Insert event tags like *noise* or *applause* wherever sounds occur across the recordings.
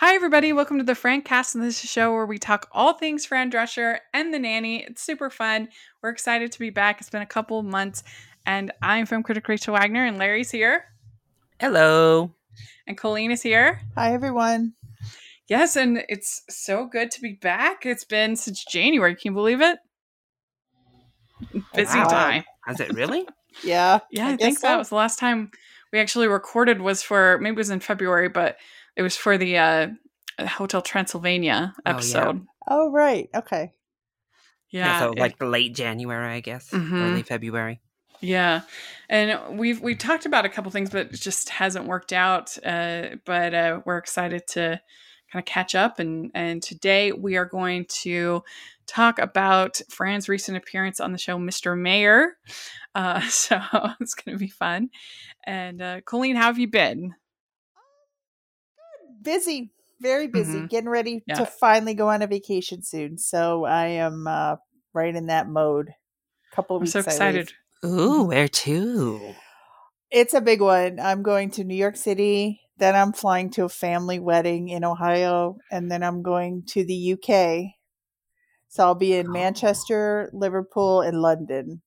Hi, everybody. Welcome to the Francast, and this is a show where we talk all things Fran Drescher and the nanny. It's super fun. We're excited to be back. It's been a couple months, and I'm film critic Rachel Wagner, and Larry's here, Hello. and Colleen is here. Hi, everyone. Yes, and it's so good to be back. It's been since January. Can you believe it? Busy Wow. time. Has it really? *laughs* Yeah. Yeah, I, I think guess that was the last time we actually recorded was for maybe it was in February, but it was for the uh, Hotel Transylvania Oh, yeah. episode. Oh, right. Okay. Yeah, so it- like the late January, I guess, Mhm. early February. Yeah, and we've we talked about a couple things, but it just hasn't worked out. Uh, but uh, we're excited to kind of catch up, and and today we are going to talk about Fran's recent appearance on the show, Mr. Mayor. Uh, *laughs* so *laughs* it's going to be fun. And uh, Colleen, how have you been? Busy. Very busy. Mhm. Getting ready Yeah. to finally go on a vacation soon. So I am uh, right in that mode. A couple of I'm weeks. so I leave. excited. Ooh, where to? It's a big one. I'm going to New York City. Then I'm flying to a family wedding in Ohio. And then I'm going to the UK. So I'll be in Oh. Manchester, Liverpool, and London.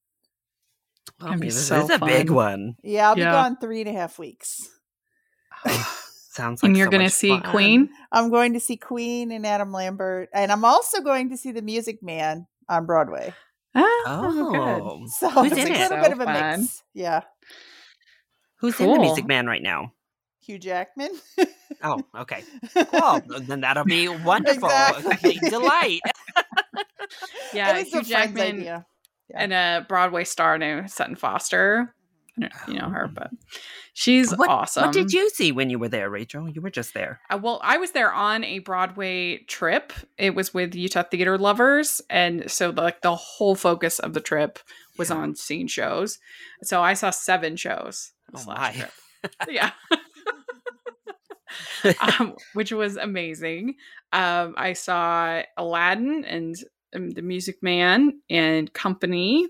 Oh, Gonna be this so is a big one. Yeah, I'll be gone three and a half weeks. Sounds like and you're so going to see fun. Queen. I'm going to see Queen and Adam Lambert, and I'm also going to see The Music Man on Broadway. Ah, oh, good. Oh, So Who's it's in a it? little So bit of a fun. mix. Yeah, who's in the Music Man right now? Hugh Jackman. Oh, okay. *laughs* Well, then that'll be wonderful. Exactly. *laughs* Delight. Yeah, it Hugh a Jackman idea. Yeah. and a Broadway star named Sutton Foster. I don't know if you know her, oh. but she's what, awesome. What did you see when you were there, Rachel? You were just there. Uh, well, I was there on a Broadway trip. It was with Utah Theater Lovers, and so the, like the whole focus of the trip was on seeing shows. So I saw seven shows. Oh, my. trip. *laughs* Yeah. *laughs* um, which was amazing. Um, I saw Aladdin and um, The Music Man and Company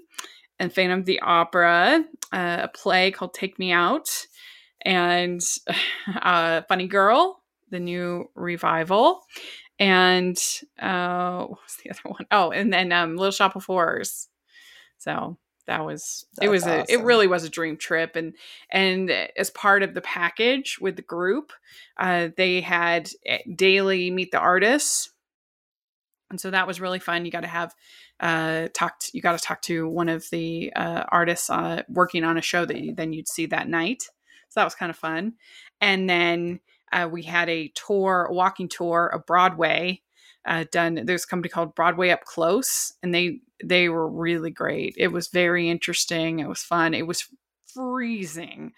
and Phantom of the Opera, uh, a play called Take Me Out, and *sighs* uh, Funny Girl, the new revival, and uh, what was the *laughs* other one? Oh, and then um, Little Shop of Horrors. So that was it That's was a it really was a dream trip. And and as part of the package with the group uh they had eh, daily meet the artists. And so that was really fun. You got to have uh talked you got to talk to one of the uh artists uh working on a show that you, then you'd see that night so that was kind of fun. And then uh, we had a tour a walking tour of broadway uh, done there's a company called broadway up close and they they were really great. It was very interesting it was fun it was freezing.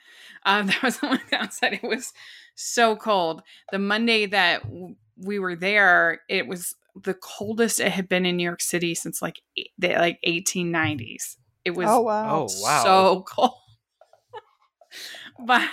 Um, *laughs* that was the one downside it was so cold. The monday that w- we were there it was the coldest it had been in new york city since like eight- the like 1890s it was oh wow! Oh, wow. so cold *laughs* *laughs* but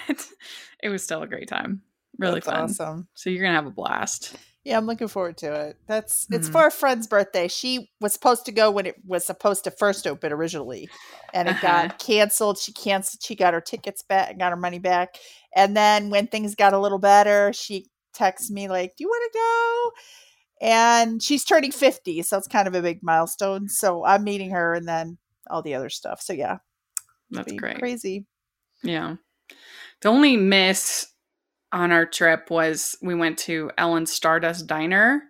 it was still a great time really That's fun Awesome. so you're gonna have a blast Yeah, I'm looking forward to it. That's it's Mhm. for a friend's birthday. She was supposed to go when it was supposed to first open originally, and it Uh-huh. got canceled. She canceled. She got her tickets back, and got her money back, and then when things got a little better, she texted me like, "Do you want to go?" And she's turning 50, so it's kind of a big milestone. So I'm meeting her, and then all the other stuff. So yeah, that's be great crazy. Yeah. The only miss on our trip was we went to Ellen's Stardust Diner,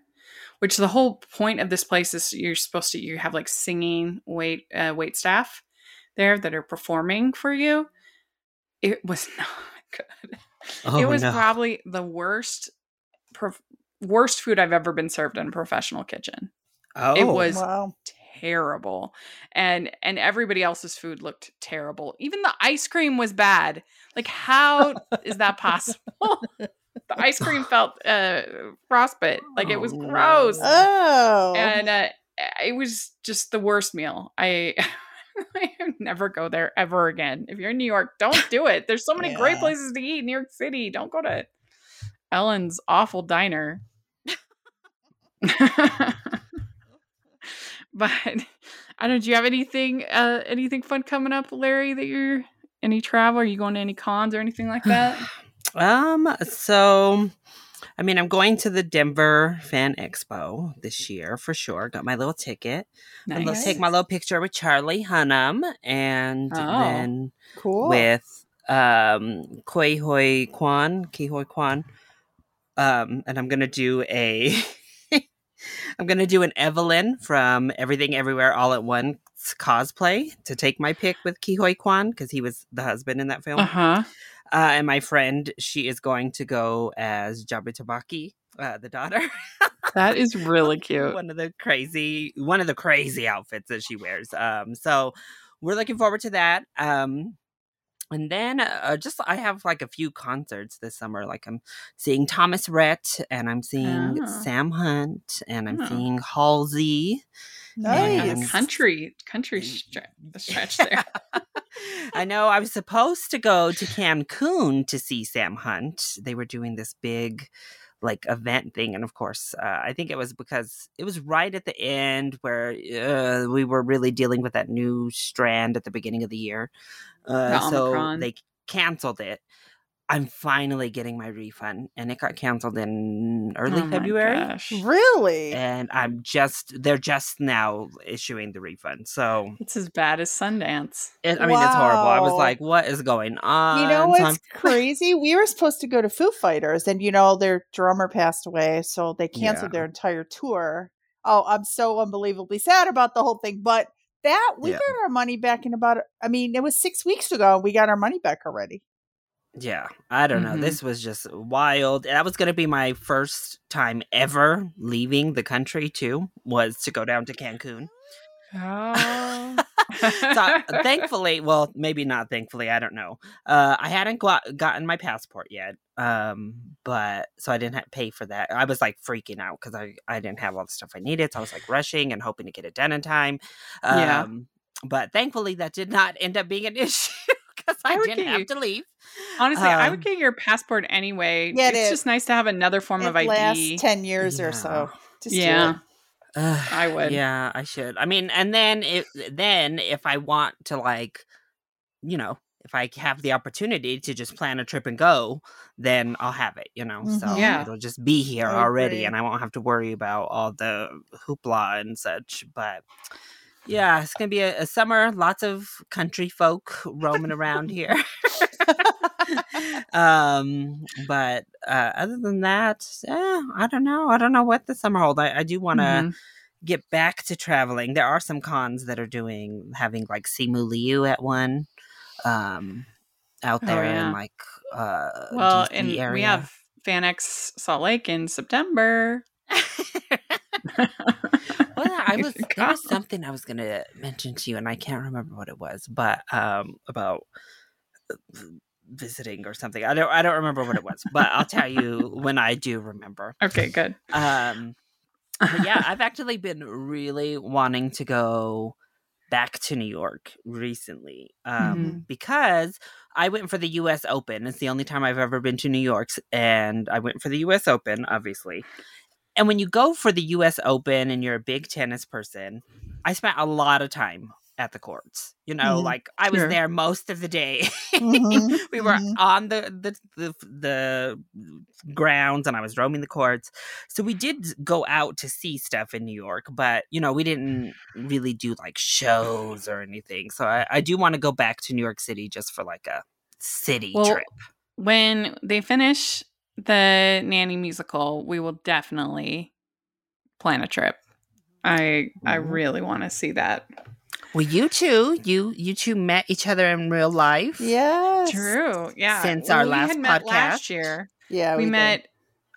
which the whole point of this place is you're supposed to you have like singing wait uh, wait staff there that are performing for you. It was *laughs* not good. Oh, it was no. probably the worst perf- worst food I've ever been served in a professional kitchen. Oh, It was Wow. Terrible. And and everybody else's food looked terrible. Even the ice cream was bad. Like how is that possible? *laughs* the ice cream *laughs* felt uh frostbite. Like it was Oh, gross. Oh. And uh it was just the worst meal. I *laughs* I never go there ever again. If you're in New York, don't do it. There's so many great places to eat in New York City. Don't go to Ellen's awful diner. *laughs* but I don't know. Do you have anything uh anything fun coming up, Larry, that you're any travel? Are you going to any cons or anything like that? *sighs* Um, so I mean, I'm going to the Denver Fan Expo this year for sure. Got my little ticket. I'm gonna take my little picture with Charlie Hunnam and Oh. then cool. with um Koi Hoi Kwan, Ke Huy Quan. Um, and I'm gonna do a *laughs* I'm gonna do an Evelyn from Everything Everywhere All at Once cosplay to take my pick with Ke Huy Quan because he was the husband in that film. Uh-huh. Uh, and my friend, she is going to go as Jobu Tupaki, uh, the daughter. That is *laughs* really cute. one of the crazy, one of the crazy outfits that she wears. Um, so we're looking forward to that. Um, and then uh, just I have like a few concerts this summer. Like I'm seeing Thomas Rhett, and I'm seeing Oh. Sam Hunt, and I'm Oh. seeing Halsey. nice. and- Country country stre- *laughs* stretch there. *laughs* I know I was supposed to go to Cancun to see Sam Hunt. They were doing this big like event thing and of course uh, I think it was because it was right at the end where uh, we were really dealing with that new strand at the beginning of the year. Uh, The so they canceled it. I'm finally getting my refund and it got canceled in early Oh February gosh. Really? and I'm just they're just now issuing the refund. So It's as bad as Sundance. it, I mean, it's horrible. I was like, what is going on? You know So what's I'm- *laughs* crazy? We were supposed to go to Foo Fighters, and you know their drummer passed away, so they canceled Yeah. their entire tour. Oh, I'm so unbelievably sad about the whole thing. But that we Yeah. got our money back in about. I mean, it was six weeks ago. and We got our money back already. Yeah, I don't know. Mhm. This was just wild. That was going to be my first time ever leaving the country too. Was to go down to Cancun. Oh. *laughs* so thankfully, well, maybe not thankfully, I don't know. Uh, I hadn't got, gotten my passport yet, um, but so I didn't have to pay for that. I was like freaking out because I I didn't have all the stuff I needed, so I was like rushing and hoping to get it done in time. Um, Yeah. but thankfully, that did not end up being an *laughs* issue because I, I would didn't have you- to leave. Honestly, I Um, would get your passport anyway. Yeah, it it's is. just nice to have another form It of ID. lasts ten years or so. Just Yeah. it. Ugh, I would. Yeah, I should. I mean, and then if then if I want to like, you know, if I have the opportunity to just plan a trip and go, then I'll have it. You know, so Mhm. Yeah. it'll just be here I already, agree. and I won't have to worry about all the hoopla and such. But yeah, it's gonna be a, a summer. Lots of country folk roaming around *laughs* here. *laughs* um but uh other than that eh, i don't know i don't know what the summer hold i, I do want to Mhm. get back to traveling there are some cons that are doing having like simu liu at one um out Oh, there yeah. in like uh Well, DC and we have FanX Salt Lake in September. *laughs* *laughs* well, I was *laughs* there was something I was gonna mention to you, and I can't remember what it was, but um, about uh, visiting or something. I don't I don't remember what it was, but I'll tell you when I do remember. Okay, good. Um, yeah, I've *laughs* actually been really wanting to go back to New York recently um, Mm-hmm. because I went for the U.S. Open. It's the only time I've ever been to New York, and I went for the U.S. Open, obviously. And when you go for the U.S. Open and you're a big tennis person, I spent a lot of time at the courts. You know, Mhm. like I was Sure. there most of the day. Mhm, *laughs* we were mhm. on the, the the the grounds, and I was roaming the courts. So we did go out to see stuff in New York, but you know, we didn't really do like shows or anything. So I, I do want to go back to New York City just for like a city Well, trip. When they finish the Nanny musical, we will definitely plan a trip. I I Mhm. really want to see that. Well, you two, you you two met each other in real life. Yes. True. Yeah. Since Well, our we last had met podcast. last year. Yeah. we, did. met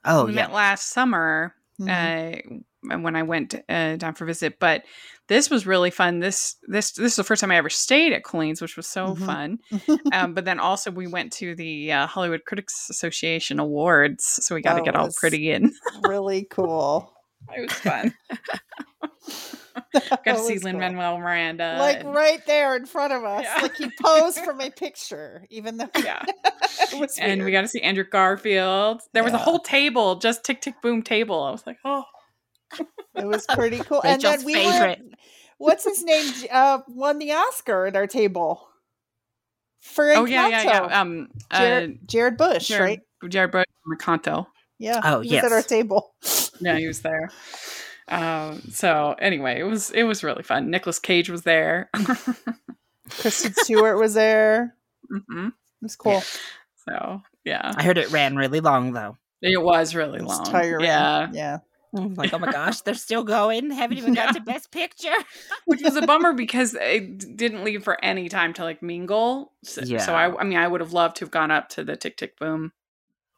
Oh we yeah. met last summer Mhm. uh, when I went uh, down for a visit. But this was really fun. This this this is the first time I ever stayed at Colleen's, which was so Mhm. fun. *laughs* Um, but then also we went to the uh, Hollywood Critics Association Awards, so we got to get all pretty and *laughs* really cool. it was fun. *laughs* Got to see Lin cool. Manuel Miranda. like and- right there in front of us. Yeah. Like he posed for my picture, even though Yeah. and we got to see Andrew Garfield. There was a whole table, just tick tick boom table. I was like, oh, It was pretty cool. and then we favorite. went. What's his name uh, won the Oscar at our table for oh yeah, yeah, yeah. Um, uh, Jared, Jared Bush, Jared, right? Jared Bush, Mercanto. Yeah. Oh, he was at our table. Yeah, he was there. Um, so anyway, it was it was really fun. Nicolas Cage was there. *laughs* Kristen Stewart was there. hmm It was cool. So yeah, I heard it ran really long though. it was really It was long. tiring. Yeah, Yeah. Like, oh my gosh, they're still going. Haven't even got to *laughs* best picture. *laughs* which was a bummer because it didn't leave for any time to like mingle. So, so I, I mean, I would have loved to have gone up to the tick tick boom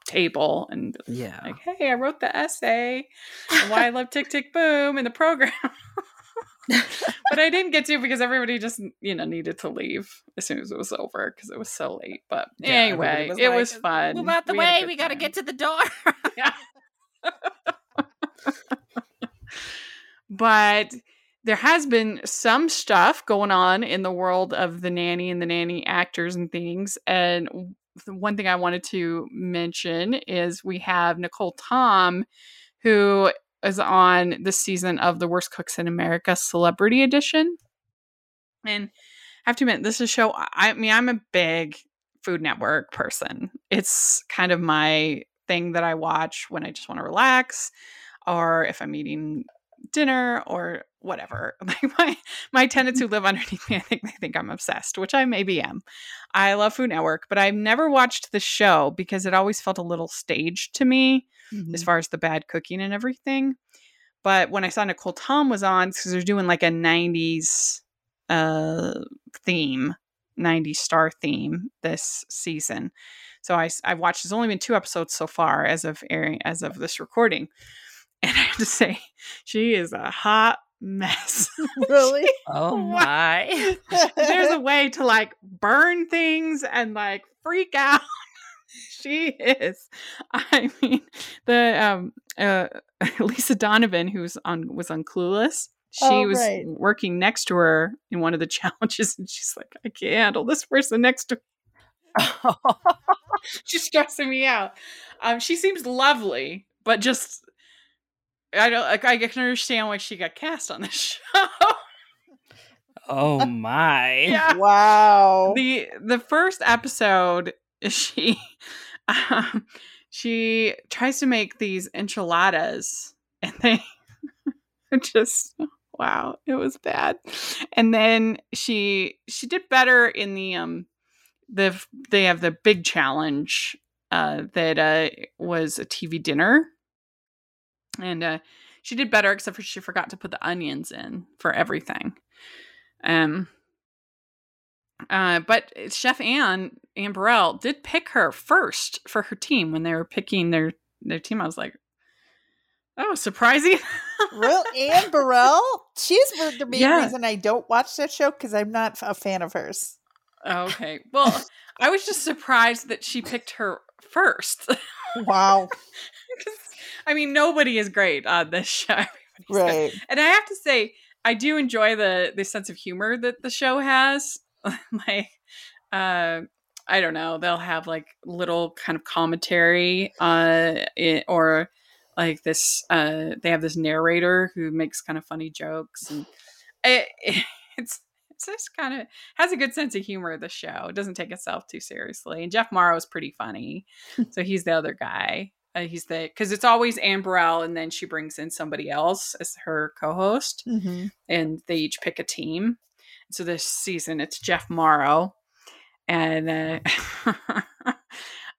table and Yeah. like, hey, I wrote the essay why I *laughs* love tick tick boom in the program. but I didn't get to because everybody just you know needed to leave as soon as it was over because it was so late. But Yeah, anyway, was it like, was fun. Move out the We way. We got to get to the door. Yeah. But there has been some stuff going on in the world of the nanny and the nanny actors and things. And one thing I wanted to mention is we have Nicholle Tom, who is on this season of The Worst Cooks in America Celebrity Edition. And I have to admit, this is a show. I mean, I'm a big Food Network person. It's kind of my thing that I watch when I just want to relax or if I'm eating dinner or whatever. *laughs* Like my my tenants who live underneath me, I think they think I'm obsessed, which I maybe am. I love Food Network, but I've never watched the show because it always felt a little staged to me as far as the bad cooking and everything. But when I saw Nicholle Tom was on, because they're doing like a 90s uh, theme, 90s star theme this season. So I I watched, there's only been two episodes so far as of airing, as of this recording. And I have to say, she is a hot mess. *laughs* really? Oh my. *laughs* There's a way to like burn things and like freak out. *laughs* she is. I mean, the um uh Lisa Donovan, who's on was on Clueless. She Oh, was right. working next to her in one of the challenges, and she's like, "I can't handle this person next to." She's stressing me out. Um, she seems lovely, but just I don't like. I can understand why she got cast on the *laughs* show. oh my. *laughs* yeah. wow. the the first episode *laughs* she um, she tries to make these enchiladas and they just wow it was bad and then she she did better in the um the they have the big challenge uh that uh was a tv dinner and uh she did better except for she forgot to put the onions in for everything um uh, but Chef Anne Anne Burrell did pick her first for her team when they were picking their their team. I was like, oh, surprising. *laughs* Real Anne Burrell? She's the main Yeah. reason I don't watch that show because I'm not a fan of hers. Okay. Well, I was just surprised that she picked her first. *laughs* Wow. *laughs* 'Cause, I mean, nobody is great on this *laughs* show. Everybody's good. right. And I have to say, I do enjoy the the sense of humor that the show has. *laughs* like, uh, I don't know, they'll have like little kind of commentary, uh, it, or like this. Uh, they have this narrator who makes kind of funny jokes, and it, *laughs* it's it's just kind of has a good sense of humor. The show it doesn't take itself too seriously, and Jeff Mauro is pretty funny, so he's the other guy. Uh, he's the because it's always Anne Burrell, and then she brings in somebody else as her co-host, hmm and they each pick a team. So this season, it's Jeff Mauro, and uh, *laughs*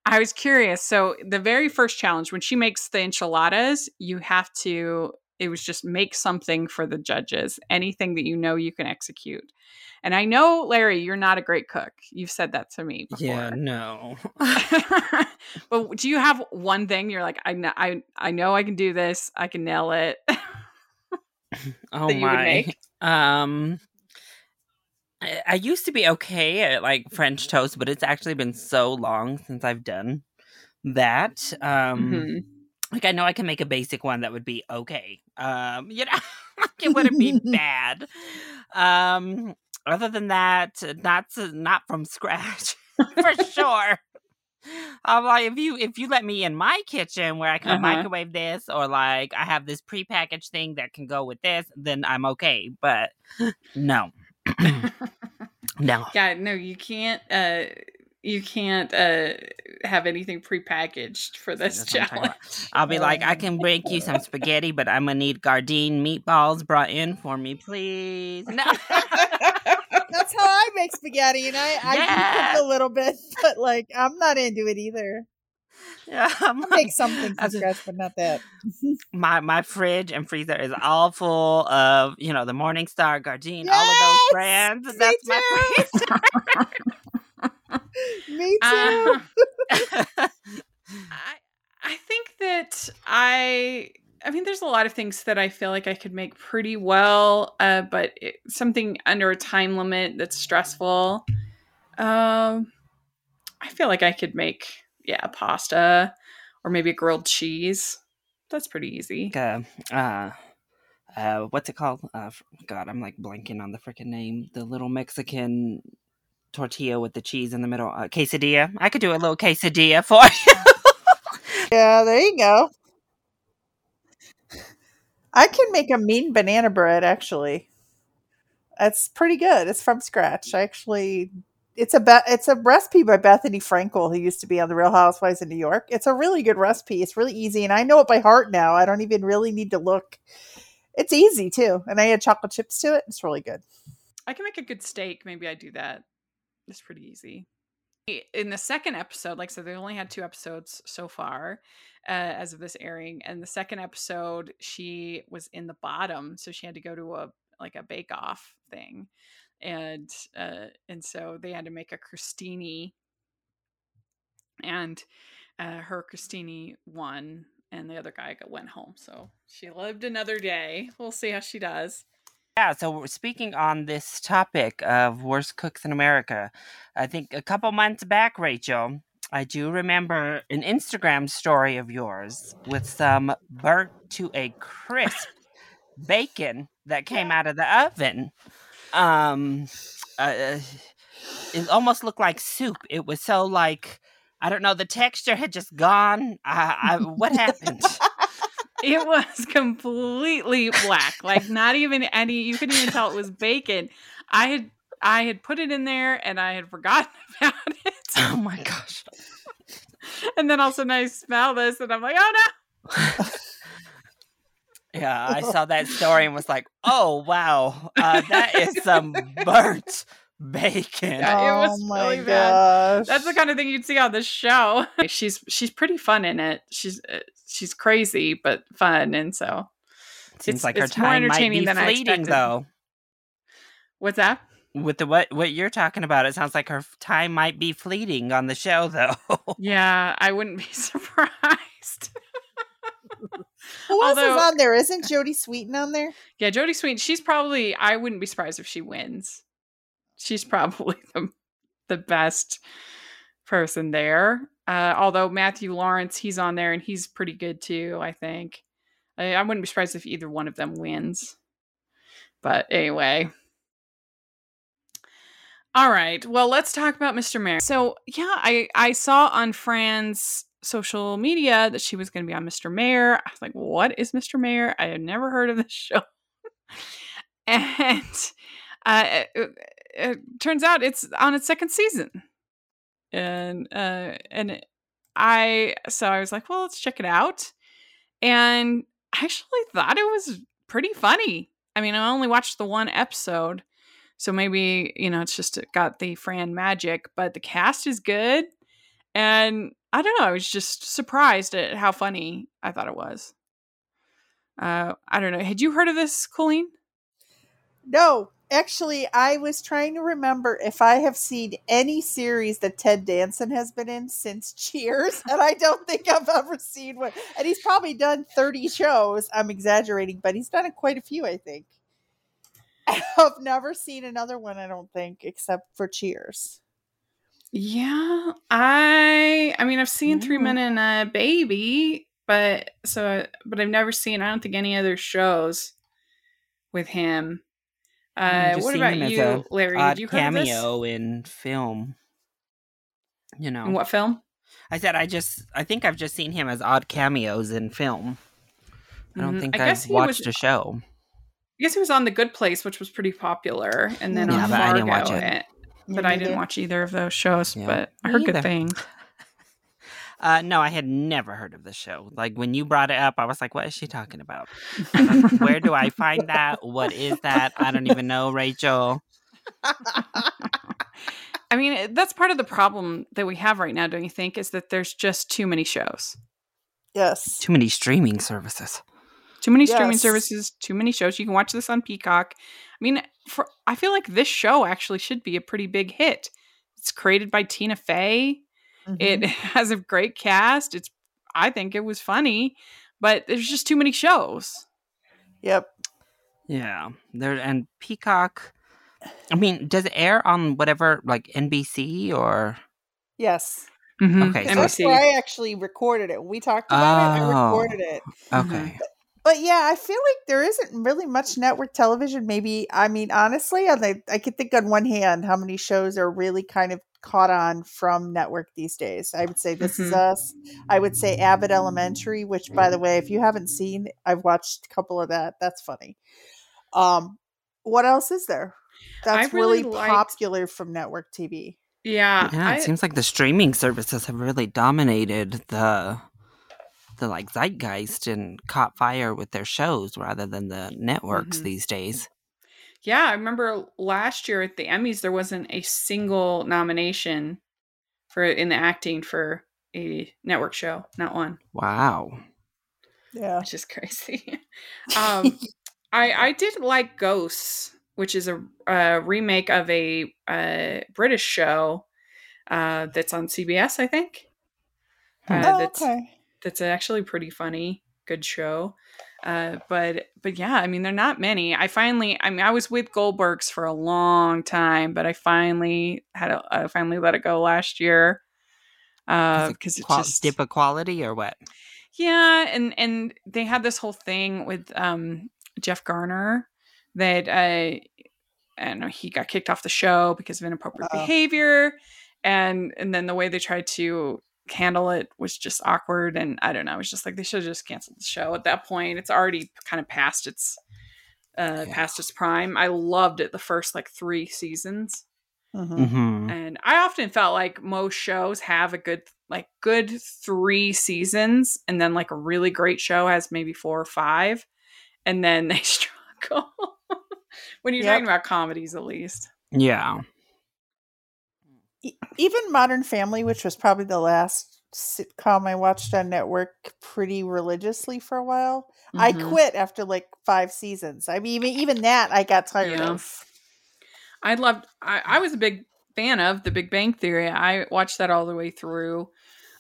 I was curious. So the very first challenge, when she makes the enchiladas, you have to it was just make something for the judges, anything that you know you can execute. And I know, Larry, you're not a great cook. You've said that to me before. Yeah, no. *laughs* but do you have one thing you're like, I know, I, I know I can do this. I can nail it. *laughs* oh that you would my. Um I, I used to be okay at like French toast, but it's actually been so long since I've done that. Um Mhm. Like I know I can make a basic one that would be okay. Um, *laughs* you know, it wouldn't be *laughs* bad. Um, other than that, not to, not from scratch *laughs* for sure. I'm like if you if you let me in my kitchen where I can Uh-huh. microwave this or like I have this prepackaged thing that can go with this, then I'm okay. But no, *clears throat* no. Yeah, no, you can't. Uh, you can't uh have anything prepackaged for this That's I'm talking about. challenge. I'll be *laughs* like, I Um, can make you some spaghetti, but I'm gonna need Gardein meatballs brought in for me, please. No. *laughs* That's how I make spaghetti, and I I Yeah. can cook a little bit, *laughs* but like I'm not into it either. yeah, I'm I like- make something I from just- scratch, but not that. my my fridge and freezer is all full of you know the Morningstar, Gardein, all of those brands. Me That's my too. freezer. *laughs* Me too. Uh, *laughs* I I think that I I mean there's a lot of things that I feel like I could make pretty well, uh, but it, something under a time limit that's stressful. Um, I feel like I could make yeah pasta or maybe a grilled cheese. That's pretty easy. uh, uh, uh, what's it called? Uh, God, I'm like blanking on the freaking name. The little Mexican tortilla with the cheese in the middle. Uh, quesadilla. I could do a little quesadilla for *laughs* you. yeah, there you go. I can make a mean banana bread. Actually, it's pretty good. It's from scratch. I actually, it's a be- it's a recipe by Bethenny Frankel, who used to be on the Real Housewives of New York. It's a really good recipe. It's really easy, and I know it by heart now. I don't even really need to look. It's easy too, and I add chocolate chips to it. It's really good. I can make a good steak. Maybe I do that. It's pretty easy. In the second episode, like I said, they only had two episodes so far uh, as of this airing. And the second episode, she was in the bottom, so she had to go to a like a bake off thing, and uh, and so they had to make a crostini, and uh, her crostini won, and the other guy went home. So she lived another day. We'll see how she does. Yeah, so speaking on this topic of worst cooks in America, I think a couple months back, Rachel, I do remember an Instagram story of yours with some burnt to a crisp bacon that came out of the oven. Um, uh, it almost looked like soup. It was so like I don't know. The texture had just gone. I, I, what *laughs* happened? It was completely black like not even any you couldn't even tell it was bacon. I had i had put it in there and i had forgotten *laughs* about it. Oh my gosh! and then all of a sudden i smell this and i'm like oh no. Yeah, I saw that story and was like, "Oh wow, uh, that is some *laughs* burnt bacon." Yeah, it was oh my really bad. that's the kind of thing you'd see on the show *laughs* she's she's pretty fun in it she's uh, she's crazy but fun and so Seems it's- like her it's more time might entertaining be than I fleeting, expected. though. what's that With the what what you're talking about, it sounds like her time might be fleeting on the show, though. yeah i wouldn't be *laughs* surprised *laughs* who else is on there? Isn't Jodie Sweetin on there? Yeah, Jodie Sweet. She's probably. I wouldn't be surprised if she wins. She's *laughs* probably the the best person there. Uh, although Matthew Lawrence, he's on there and he's pretty good too. I think. I, I wouldn't be surprised if either one of them wins. But anyway. All right. Well, let's talk about Mr. Mayor. So yeah, I I saw on Fran's social media that she was going to be on Mr. Mayor. I was like, what is Mr. Mayor? I had never heard of this *laughs* show. and uh, it, it turns out it's on its second season. And uh, and I so I was like, well, let's check it out. And I actually thought it was pretty funny. I mean, I only watched the one episode, so maybe you know it's just got the Fran magic, but the cast is good. And I don't know, I was just surprised at how funny I thought it was. Uh, I don't know. Had you heard of this, Colleen? No, actually, I was trying to remember if I have seen any series that Ted Danson has been in since *laughs* Cheers, and I don't think I've ever seen one. And he's probably done 30 shows. I'm exaggerating, but he's done quite a few, I think. *laughs* I've never seen another one, I don't think, except for Cheers. Yeah, I I mean I've seen Three Mm. Men and a Baby, but so but I've never seen I don't think any other shows with him. I've Uh, what about you, a Larry? Odd Did you heard of this? cameo in film. You know, In what film? I said I just I think I've just seen him as odd cameos in film. I don't Mhm. think I I've watched was- a show. I guess he was on The Good Place, which was pretty popular, and then Yeah, on but I Fargo. didn't watch it. and- but I didn't watch either of those shows. Yeah, but I heard good things. Uh, no, I had never heard of the show. Like when you brought it up, I was like, "What is she talking about? *laughs* Where do I find that? What is that? I don't even know, Rachel." I mean, that's part of the problem that we have right now, don't you think? Is that there's just too many shows, yes. Too many streaming services. too many streaming Yes. services, too many shows. You can watch this on Peacock. I mean, for I feel like this show actually should be a pretty big hit. It's created by Tina Fey. It Mhm. *laughs* has a great cast. It's I think it was funny, but there's just too many shows. Yep. Yeah, there and Peacock. I mean, does it air on whatever like NBC or? Yes. Mhm. Okay, so That's where I actually recorded it. We talked about it. I Oh. recorded it. Okay, But yeah, I feel like there isn't really much network television. Maybe I mean honestly, I I could think on one hand how many shows are really kind of caught on from network these days. I would say This Is Mhm. Us. I would say Abbott Elementary, which by the way, if you haven't seen, I've watched a couple of that. That's funny. Um, what else is there? That's really really, liked- popular from network TV. Yeah, yeah. It I- seems like the streaming services have really dominated the the like zeitgeist and caught fire with their shows rather than the networks Mhm. these days. Yeah, I remember last year at the Emmys there wasn't a single nomination for in the acting for a network show, not one, Wow. Yeah. which is crazy. *laughs* *laughs* um, I I did like Ghosts, which is a, a remake of a, uh British show uh, that's on CBS, I think. Uh, oh, that's okay. That's actually pretty funny, good show. Uh, but but yeah, I mean, they're not many. I finally, I mean, I was with Goldbergs for a long time, but I finally had, a, I finally let it go last year because it qual- just dip of quality or what? yeah, and and they had this whole thing with um Jeff Garlin that uh, I don't know he got kicked off the show because of inappropriate Uh-oh. behavior, and and then the way they tried to handle it was just awkward, and I don't know. It was just like they should have just canceled the show at that point. It's already kind of past its uh Yeah. past its prime. I loved it the first like three seasons. Mhm. hmm And I often felt like most shows have a good like good 3 seasons and then like a really great show has maybe 4 or 5 and then they *laughs* struggle. when you're Yep. talking about comedies at least. Yeah. Even Modern Family, which was probably the last sitcom I watched on network pretty religiously for a while. I Mhm. quit after like five seasons. I mean, even, even that I got tired Yeah. of. I loved I, I was a big fan of The Big Bang Theory. I watched that all the way through.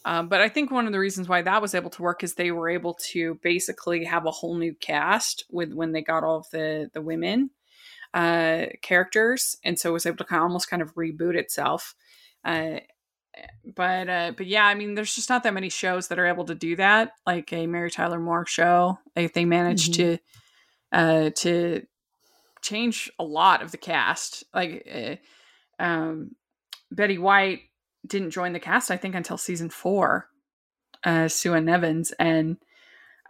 Um, but I think one of the reasons why that was able to work is they were able to basically have a whole new cast with when they got all of the the women uh, characters, and so it was able to kind of almost kind of reboot itself. Uh, but uh, but yeah, I mean, there's just not that many shows that are able to do that, like a Mary Tyler Moore show. Like they managed to uh, to change a lot of the cast. Like uh, um, Betty White didn't join the cast, I think, until season four. Uh, Sue Ann Nivens, and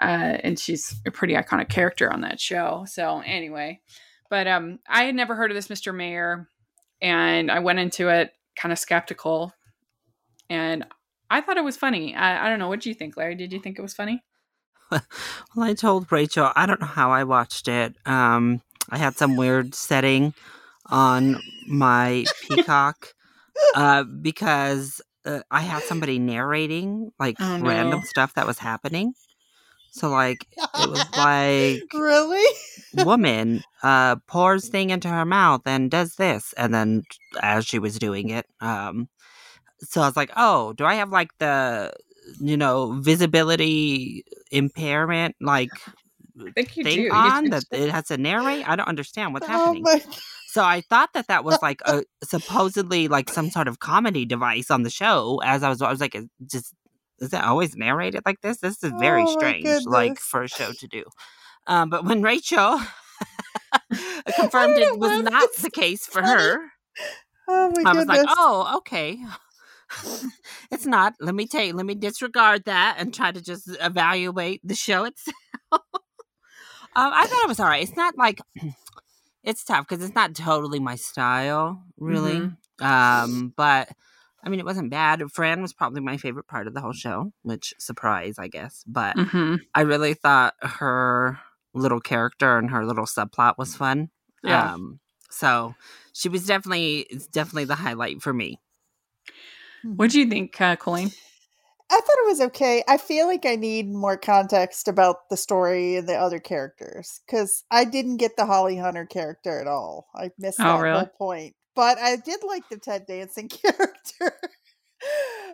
uh, and she's a pretty iconic character on that show. So anyway, but um, I had never heard of this Mr. Mayor, and I went into it kind of skeptical, and I thought it was funny. I, I don't know. What did you think, Larry? Did you think it was funny? *laughs* Well, I told Rachel, I don't know how I watched it. Um, I had some weird setting on my Peacock *laughs* uh, because uh, I had somebody narrating like Oh, no. random stuff that was happening. So like it was *laughs* like really? woman uh pours *laughs* thing into her mouth and does this and then as she was doing it um so I was like, "Oh, do I have like the you know, visibility impairment like you thing on that it has to narrate? I don't understand what's Oh happening." my *laughs* So I thought that that was like a supposedly like some sort of comedy device on the show. As I was, I was like, "Is- just is it always narrated like this? This is very Oh strange, like for a show to do. Um, but when Rachel *laughs* *laughs* confirmed it was not the case for her, Oh I was goodness. like, oh, okay. *laughs* it's not. Let me take. Let me disregard that and try to just evaluate the show itself. um, I thought it was all right. It's not like *clears throat* it's tough because it's not totally my style, really. Um, but I mean, it wasn't bad. Fran was probably my favorite part of the whole show, which surprise, I guess. But Mhm. I really thought her little character and her little subplot was fun. Yeah. Um, so she was definitely it's definitely the highlight for me. What do you think, uh, Colleen? I thought it was okay. I feel like I need more context about the story and the other characters because I didn't get the Holly Hunter character at all. I missed Oh, that really? whole point. But I did like the Ted Danson *laughs* character.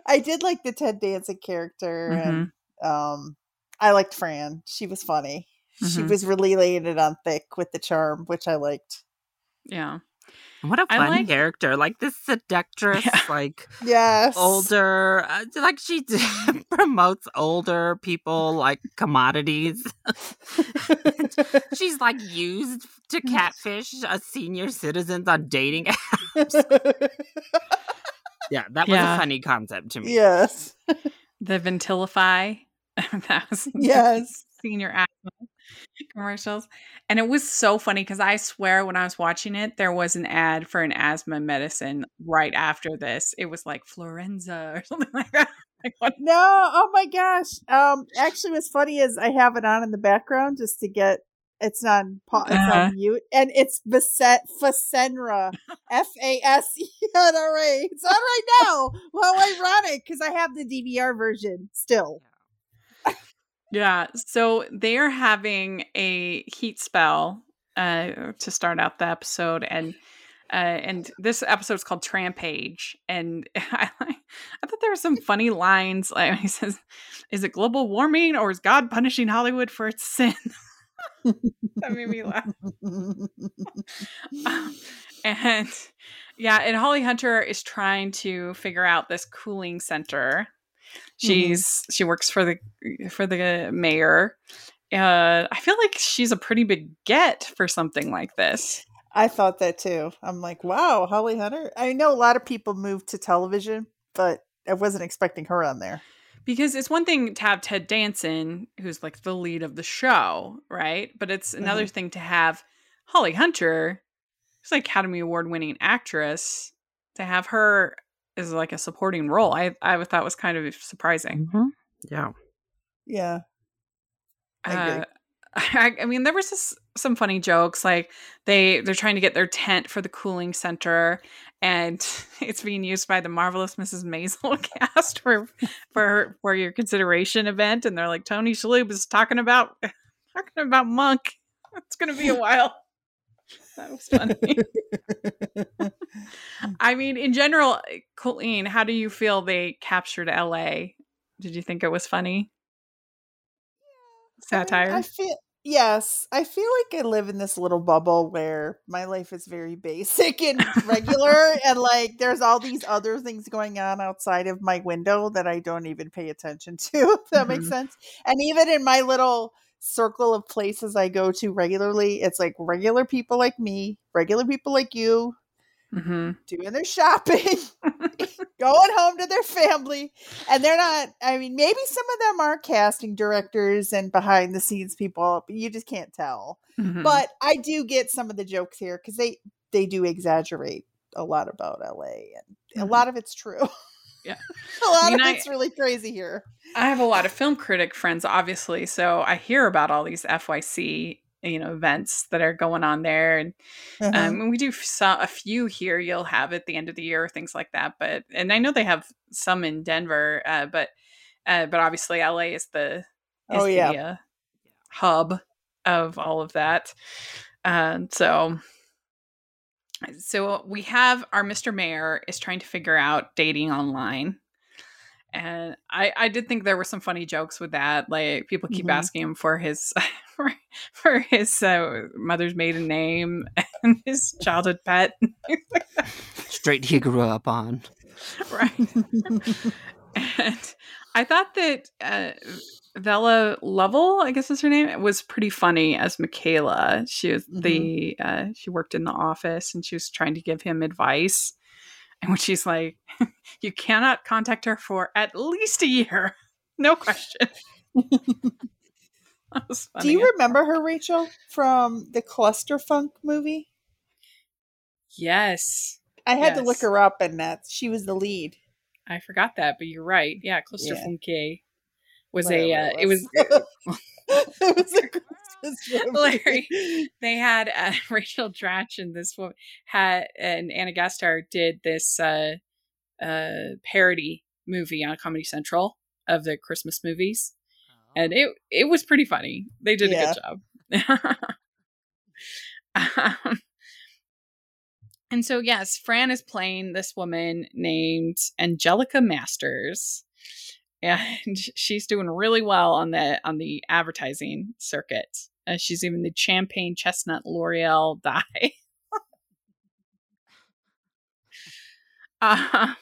I did like the Ted Danson character, and Mm-hmm. um, I liked Fran. She was funny. She Mhm. was really laying it on thick with the charm, which I liked. Yeah. What a fun like- character! Like this *laughs* seductress, Yeah. like Yes, older, uh, like she *laughs* promotes older people like commodities. *laughs* She's like used to catfish uh, senior citizens on dating. apps. yeah, that was Yeah. a funny concept to me. yes, The Ventilify. that was yes. senior asthma *laughs* commercials. And it was so funny because I swear when I was watching it, there was an ad for an asthma medicine right after this. It was like Florenza or *laughs* something like that. Like. No, oh my gosh. Um, actually, what's funny is I have it on in the background just to get it's on it's Uh-huh. on mute, and it's Fasen- Fasenra, F A S E N R A. It's on right now. Well, ironic because I have the DVR version still. Yeah. So they are having a heat spell uh, to start out the episode. And uh, and this episode is called Trampage, and *laughs* I, I thought there were some funny lines. Like he says, "Is it global warming or is God punishing Hollywood for its sin?" *laughs* that made me laugh. *laughs* and yeah, and Holly Hunter is trying to figure out this cooling center. She's she works for the for the mayor. Uh, I feel like she's a pretty big get for something like this. I thought that too. I'm like, wow, Holly Hunter. I know a lot of people moved to television, but I wasn't expecting her on there. Because it's one thing to have Ted Danson, who's like the lead of the show, right? But it's another thing to have Holly Hunter, who's like Academy Award winning actress, to have her as like a supporting role. I I thought was kind of surprising. Mhm. Yeah. Yeah. I agree. Uh, *laughs* I, I mean, there was just some funny jokes. Like they they're trying to get their tent for the cooling center, and *laughs* it's being used by the marvelous Mrs. Maisel *laughs* cast for for for your consideration event. And they're like, Tony Shalhoub is talking about talking about Monk. It's gonna be a while. *laughs* That was funny. *laughs* I mean, in general, Colleen, how do you feel they captured L.A.? Did you think it was funny? I Satire. I feel yes. I feel like I live in this little bubble where my life is very *laughs* basic and regular, and like there's all these other things going on outside of my window that I don't even pay attention to. If that makes Mhm. sense. And even in my little circle of places I go to regularly, it's like regular people like me, regular people like you, hmm doing their shopping, *laughs* going home to their family. And they're not, I mean, maybe some of them are casting directors and behind the scenes people, but you just can't tell. Mhm. But I do get some of the jokes here because they, they do exaggerate a lot about LA and a Mhm. lot of it's true. *laughs* Yeah. *laughs* a lot mean, of I- it's really crazy here. I have a lot of film critic friends, obviously, so I hear about all these FYC, you know, events that are going on there, and Uh-huh. um, and we do so, a few here. You'll have at the end of the year, things like that. But and I know they have some in Denver, uh, but uh, but obviously LA is the is Oh, yeah. the, uh, hub of all of that. And so so we have our Mr. Mayor is trying to figure out dating online. And I, I did think there were some funny jokes with that. Like people keep Mhm. asking him for his *laughs* for, for his uh, mother's maiden name *laughs* and his childhood pet. *laughs* Straight he grew up on. right. and I thought that uh, Vella Lovell, I guess is her name, was pretty funny as Mikaela. She was the uh, she worked in the office and she was trying to give him advice. And when she's like, *laughs* "You cannot contact her for at least a year, *laughs* no question." *laughs* that was funny. Do you remember her, Rachel, from the Clusterfunk movie? yes, I had to look her up, and that she was the lead. I forgot that, but you're right. Yeah, Cluster Yeah. Was a. Uh, it was *laughs* it was a *laughs* Christmas movie. Larry. *laughs* they had uh, Rachel Dratch and this woman had and Ana Gasteyer did this uh, uh, parody movie on Comedy Central of the Christmas movies, and it it was pretty funny. They did Yeah. a good job. um, and so yes, Fran is playing this woman named Angelica Masters. And *laughs* she's doing really well on the on the advertising circuit. Uh, she's even the champagne chestnut L'Oreal dye. *laughs* uh,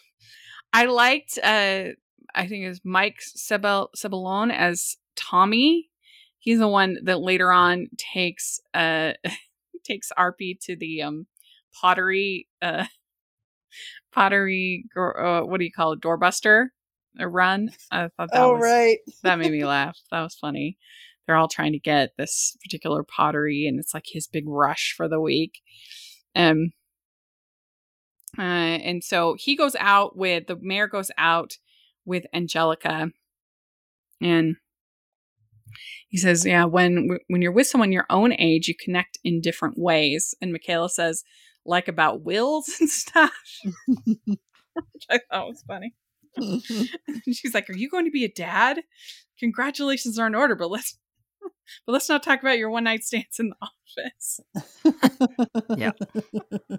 I liked uh I think it was Mike Sebel Sebelon as Tommy. He's the one that later on takes uh *laughs* takes Arpi to the um pottery uh pottery uh, what do you call it doorbuster a run. I thought that oh was right. *laughs* that made me laugh. That was funny. They're all trying to get this particular pottery, and it's like his big rush for the week. Um, uh, and so he goes out with the mayor goes out with Angelica, and he says, "Yeah, when when you're with someone your own age, you connect in different ways." And Mikaela says, "Like about wills and *laughs* stuff," *laughs* which I thought was funny. *laughs* She's like, "Are you going to be a dad? Congratulations are in order, but let's but let's not talk about your one night stands in the office." Yeah. *laughs*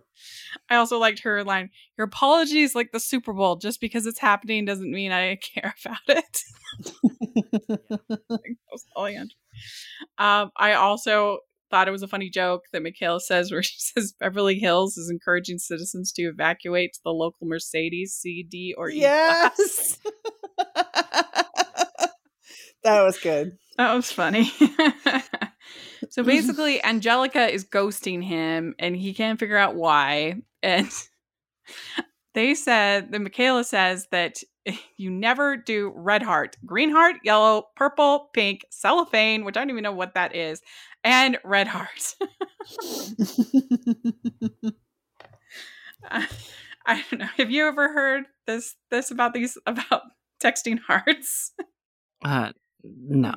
I also liked her line, "Your apology is like the Super Bowl. Just because it's happening doesn't mean I *laughs* care about it." That was. Um, I also thought it was a funny joke that Mikaela says, where *laughs* she says Beverly Hills is encouraging citizens to evacuate to the local Mercedes C, D, or E class. yes. *laughs* that was good. That was funny. *laughs* so basically, Angelica is ghosting him and he can't figure out why. And they said, the Mikaela says that *laughs* you never do red heart, green heart, yellow, purple, pink, cellophane, which I don't even know what that is, and red heart. *laughs* I, I don't know. Have you ever heard this this about these about *laughs* texting hearts? Uh, no.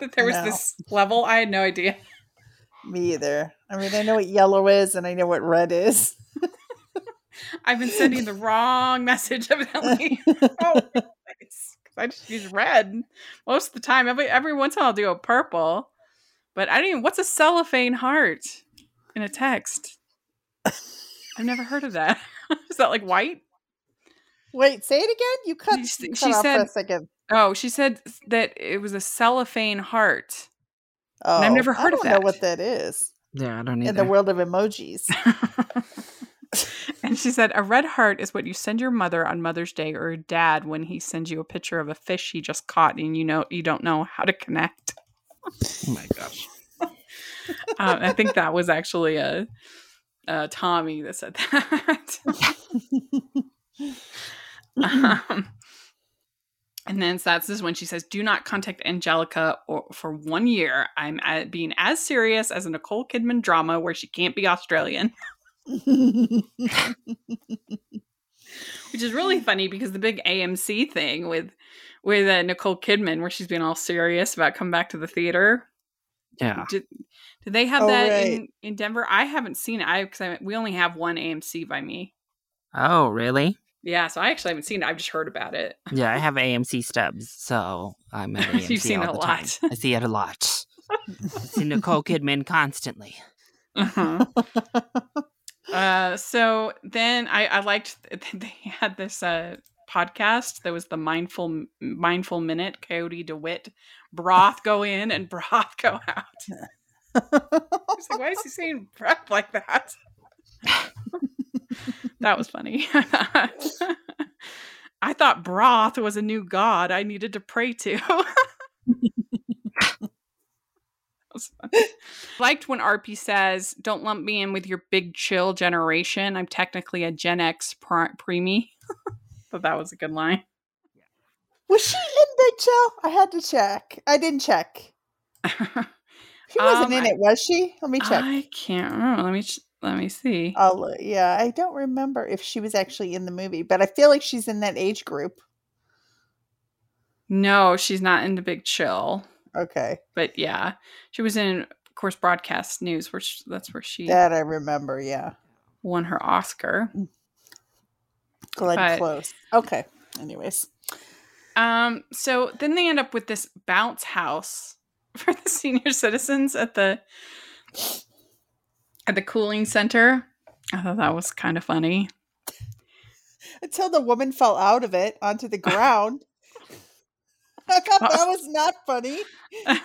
that there was No. this level? I had no idea. Me either. I mean, I know what yellow is, and I know what red is. I've been sending the wrong message, evidently. oh, *laughs* I just use red most of the time. Every every once in a while, I'll do a purple. But I don't even. What's a cellophane heart in a text? I've never heard of that. *laughs* Is that like white? Wait, say it again. You cut, She- you cut she off said- for a second. Oh, she said that it was a cellophane heart. Oh, I've never heard I of don't know what that is Yeah, I don't in the world of emojis. *laughs* *laughs* and she said a red heart is what you send your mother on Mother's Day or dad when he sends you a picture of a fish he just caught and you know you don't know how to connect. oh my gosh. *laughs* um, I think that was actually a, a Tommy that said that. *laughs* um, and then so that's this is when she says, "Do not contact Angelica or, for one year. I'm at being as serious as a Nicole Kidman drama where she can't be Australian." Which is really funny because the big AMC thing with with uh, Nicole Kidman, where she's being all serious about coming back to the theater. Yeah. Did, did they have Oh, that right. in, in Denver? I haven't seen it. I because we only have one AMC by me. Oh, really? Yeah, so I actually haven't seen it. I've just heard about it. Yeah, I have *laughs* AMC stubs, so I'm at AMC You've seen all it a the time. lot. I see it a lot. *laughs* I see Nicole Kidman constantly. Uh-huh. *laughs* Uh, so then I, I liked *laughs* they had this uh, podcast that was the mindful mindful minute. Coyote Dewitt broth go in and *laughs* broth go out. I was like, why is he saying *laughs* breath like that? that was funny. I thought broth was a new god I needed to pray to. *laughs* Liked when Arpi says, "Don't lump me in with your big chill generation. I'm technically a Gen X pre- preemie." *laughs* but that was a good line. Was she in Big Chill? I had to check. I didn't check. *laughs* She wasn't Um, in it, was she? Let me check. I can't remember. Let me ch- let me see. Uh, yeah, I don't remember if she was actually in the movie, but I feel like she's in that age group. no, she's not in the Big Chill. Okay, But yeah, she was in, of course, broadcast news. She, that's where she that I remember. Yeah, won her Oscar. Glenn But- Close. Okay. Anyways, Um, so then they end up with this bounce house *laughs* for the senior citizens at the at the cooling center. I thought that was kind of funny. until the woman fell out of it onto the *laughs* ground. I thought that was not funny. *laughs*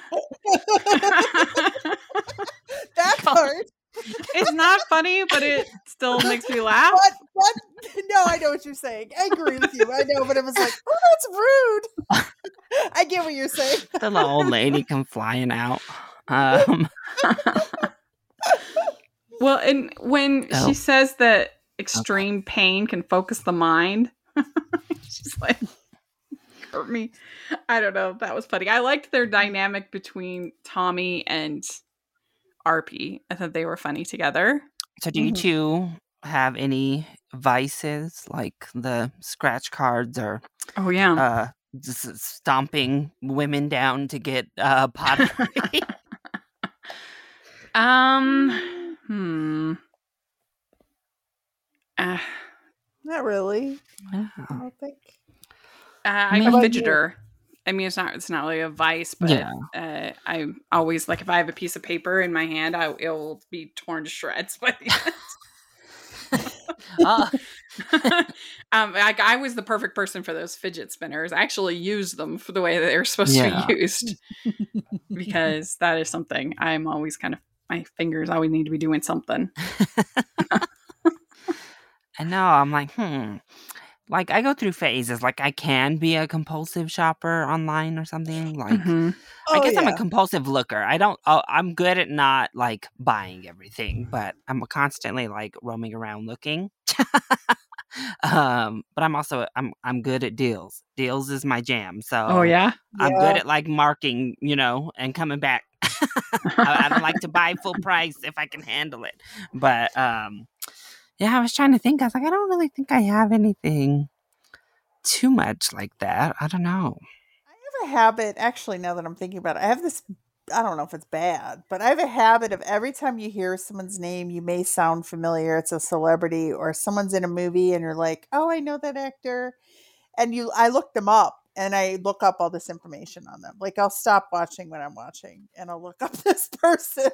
That part. it's not funny, but it still makes me laugh. What? What? No, I know what you're saying. I agree with you. I know, but it was like, oh, that's rude. *laughs* I get what you're saying. *laughs* The little old lady come flying out. Um, Well, and when Oh. she says that extreme pain can focus the mind, she's like, hurt me. I don't know. That was funny. I liked their dynamic between Tommy and Arpi. I thought they were funny together. so, do you Mhm. two have any vices like the scratch cards or Oh, yeah. uh, just stomping women down to get uh, pottery? *laughs* um, hmm. Uh, Not really. I Wow. don't think. Uh, I'm a fidgeter. I mean, it's not it's not really a vice, but Yeah. uh, I always like if I have a piece of paper in my hand, I it will be torn to shreds by the Uh, end. *laughs* *laughs* um, I, I was the perfect person for those fidget spinners. I actually used them for the way that they were supposed Yeah. to be used *laughs* because that is something I'm always kind of my fingers always need to be doing something. I know. I'm like, hmm. Like I go through phases. Like I can be a compulsive shopper online or something. Like Mhm. I Oh, guess I'm a compulsive looker. I don't. Oh, I'm good at not like buying everything, but I'm constantly like roaming around looking. *laughs* um, but I'm also I'm I'm good at deals. Deals is my jam. So Oh yeah. I'm Yeah. good at like marking, you know, and coming back. *laughs* I, I don't like to buy full *laughs* price if I can handle it. But um, yeah, I was trying to think. I was like, I don't really think I have anything too much like that. I don't know. I have a habit, actually, now that I'm thinking about it, I have this. I don't know if it's bad, but I have a habit of every time you hear someone's name, you may sound familiar. It's a celebrity or someone's in a movie, and you're like, "Oh, I know that actor," and you, I look them up, and I look up all this information on them. Like I'll stop watching when I'm watching, and I'll look up *laughs* this person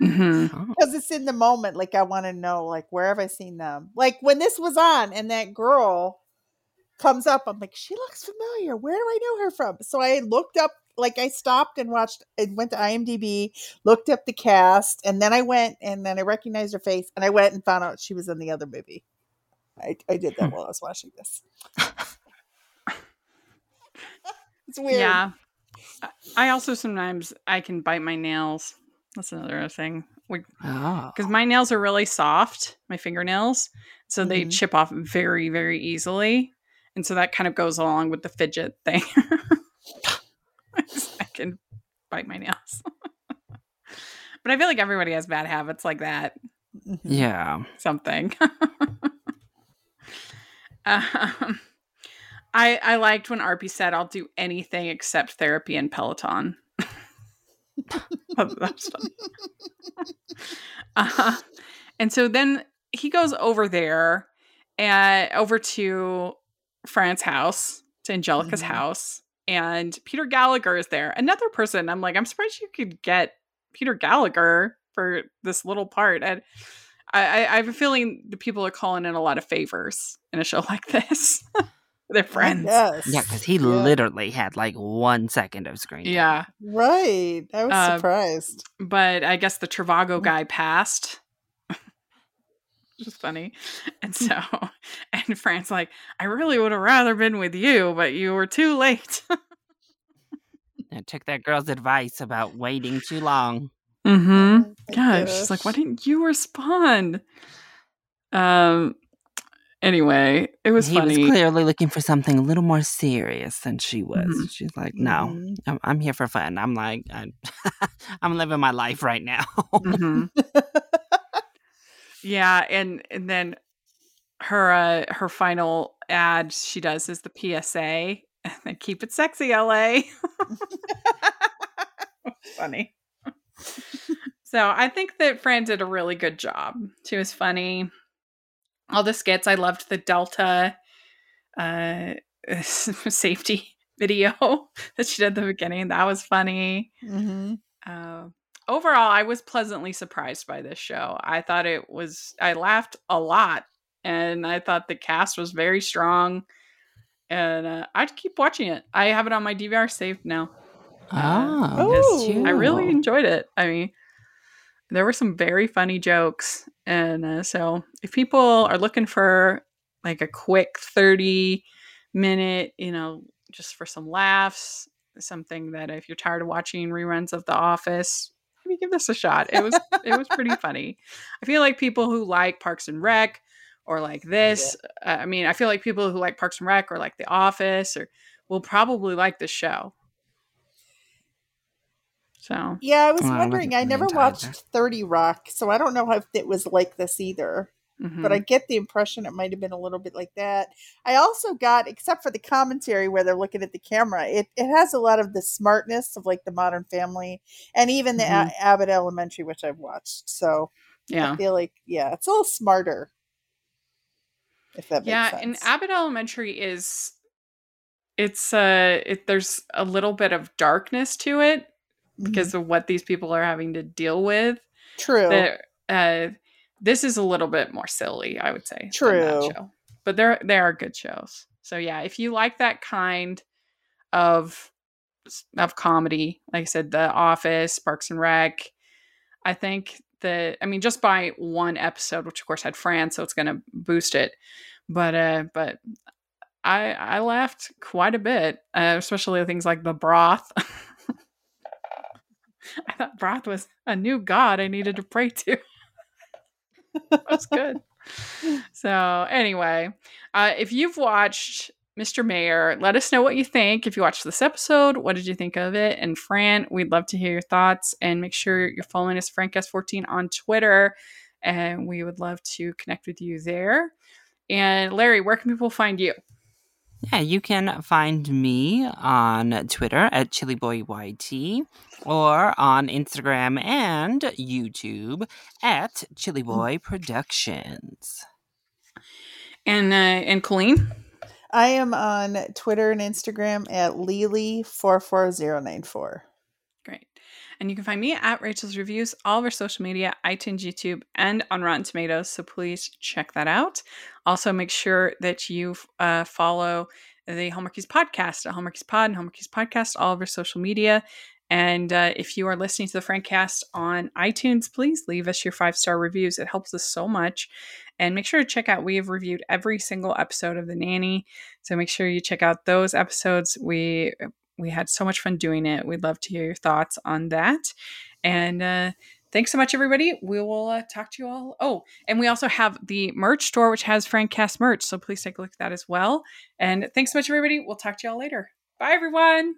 Mhm. Oh, because it's in the moment. Like I want to know, like where have I seen them? Like when this was on, and that girl comes up, I'm like, she looks familiar. Where do I know her from? So I looked up, like I stopped and watched. I went to IMDb, looked up the cast, and then I went and then I recognized her face, and I went and found out she was in the other movie. I, I did that while I was watching this. *laughs* it's weird. Yeah. I also sometimes I can bite my nails. That's another thing. oh. Because my nails are really soft, my fingernails. So they Mhm. chip off very, very easily. And so that kind of goes along with the fidget thing. *laughs* I can bite my nails. *laughs* but I feel like everybody has bad habits like that. Mhm. Yeah. Something. *laughs* um, I I liked when Arpi said, "I'll do anything except therapy and Peloton." *laughs* that, that was fun. Uh, and so then he goes over there and over to Fran's house, to Angelica's Mhm. house, and Peter Gallagher is there. Another person. I'm like, I'm surprised you could get Peter Gallagher for this little part. And I, I, I have a feeling the people are calling in a lot of favors in a show *laughs* like this. They're friends. Yes. Yeah, because he Yeah. literally had like one second of screen. time. Yeah. Right. I was Uh, surprised. But I guess the Mm. Trivago guy passed. *laughs* Which is funny. And so, *laughs* and Fran's like, I really would have rather been with you, but you were too late. *laughs* I took that girl's advice about waiting too long. Mm-hmm. Oh my God, she's like, why didn't you respond? Um. Anyway, it was he funny. was clearly looking for something a little more serious than she was. Mhm. She's like, no, Mhm. I'm, I'm here for fun. I'm like, I'm, *laughs* I'm living my life right now. Mhm. *laughs* Yeah, and and then her uh her final ad she does is the PSA. *laughs* And keep it sexy, LA. funny. so I think that Fran did a really good job. She was funny. All the skits, I loved the Delta uh *laughs* safety video *laughs* that she did at the beginning. That was funny. Mhm. Uh, overall, I was pleasantly surprised by this show. I thought it was, I laughed a lot, and I thought the cast was very strong. And uh, I'd keep watching it. I have it on my DVR saved now. oh, Oh. I really enjoyed it. I mean, there were some very funny jokes. And uh, so, if people are looking for like a quick 30 minute, you know, just for some laughs, something that if you're tired of watching reruns of The Office, maybe give this a shot. It was it was pretty *laughs* funny. I feel like people who like Parks and Rec or like this, uh, I mean, I feel like people who like Parks and Rec or like The Office or will probably like this show. So, Yeah, I was I wondering. wasn't I never watched either. 30 Rock, so I don't know if it was like this either. mhm. But I get the impression it might have been a little bit like that. I also got, except for the commentary where they're looking at the camera, it, it has a lot of the smartness of like the Modern Family and even the Mhm. A- Abbott Elementary, which I've watched. So yeah. I feel like, yeah, it's a little smarter. If that makes yeah sense. and abbott elementary is it's uh it there's a little bit of darkness to it Because of what these people are having to deal with True. that uh this is a little bit more silly i would say than that True. show. but there there are good shows so yeah if you like that kind of of comedy like i said the office parks and rec i think that i mean just by one episode which of course had France, so it's going to boost it but uh but i i laughed quite a bit uh, especially things like the broth *laughs* i thought broth was a new god i needed to pray to *laughs* that was good so anyway uh if you've watched Mr. Mayor, let us know what you think. If you watched this episode, what did you think of it? And Fran, we'd love to hear your thoughts. And make sure you're following us, Francast14, on Twitter. And we would love to connect with you there. And Larry, where can people find you? Yeah, you can find me on Twitter at ChillyBoyYT or on Instagram and YouTube at ChillyBoy Productions. And uh, and Colleen? I am on Twitter and Instagram at Lily44094. Great. And you can find me at Rachel's Reviews, all of our social media, iTunes, YouTube, and on Rotten Tomatoes. So please check that out. Also, make sure that you uh, follow the Hallmarkies podcast at Pod and Hallmarkies Podcast, all of our social media. And uh, if you are listening to the Francast on iTunes, please leave us your five star reviews. It helps us so much. And make sure to check out, we have reviewed every single episode of The Nanny. So make sure you check out those episodes. We we had so much fun doing it. We'd love to hear your thoughts on that. And uh, thanks so much, everybody. We will uh, talk to you all. Oh, and we also have the merch store, which has Francast merch. So please take a look at that as well. And thanks so much, everybody. We'll talk to you all later. Bye, everyone.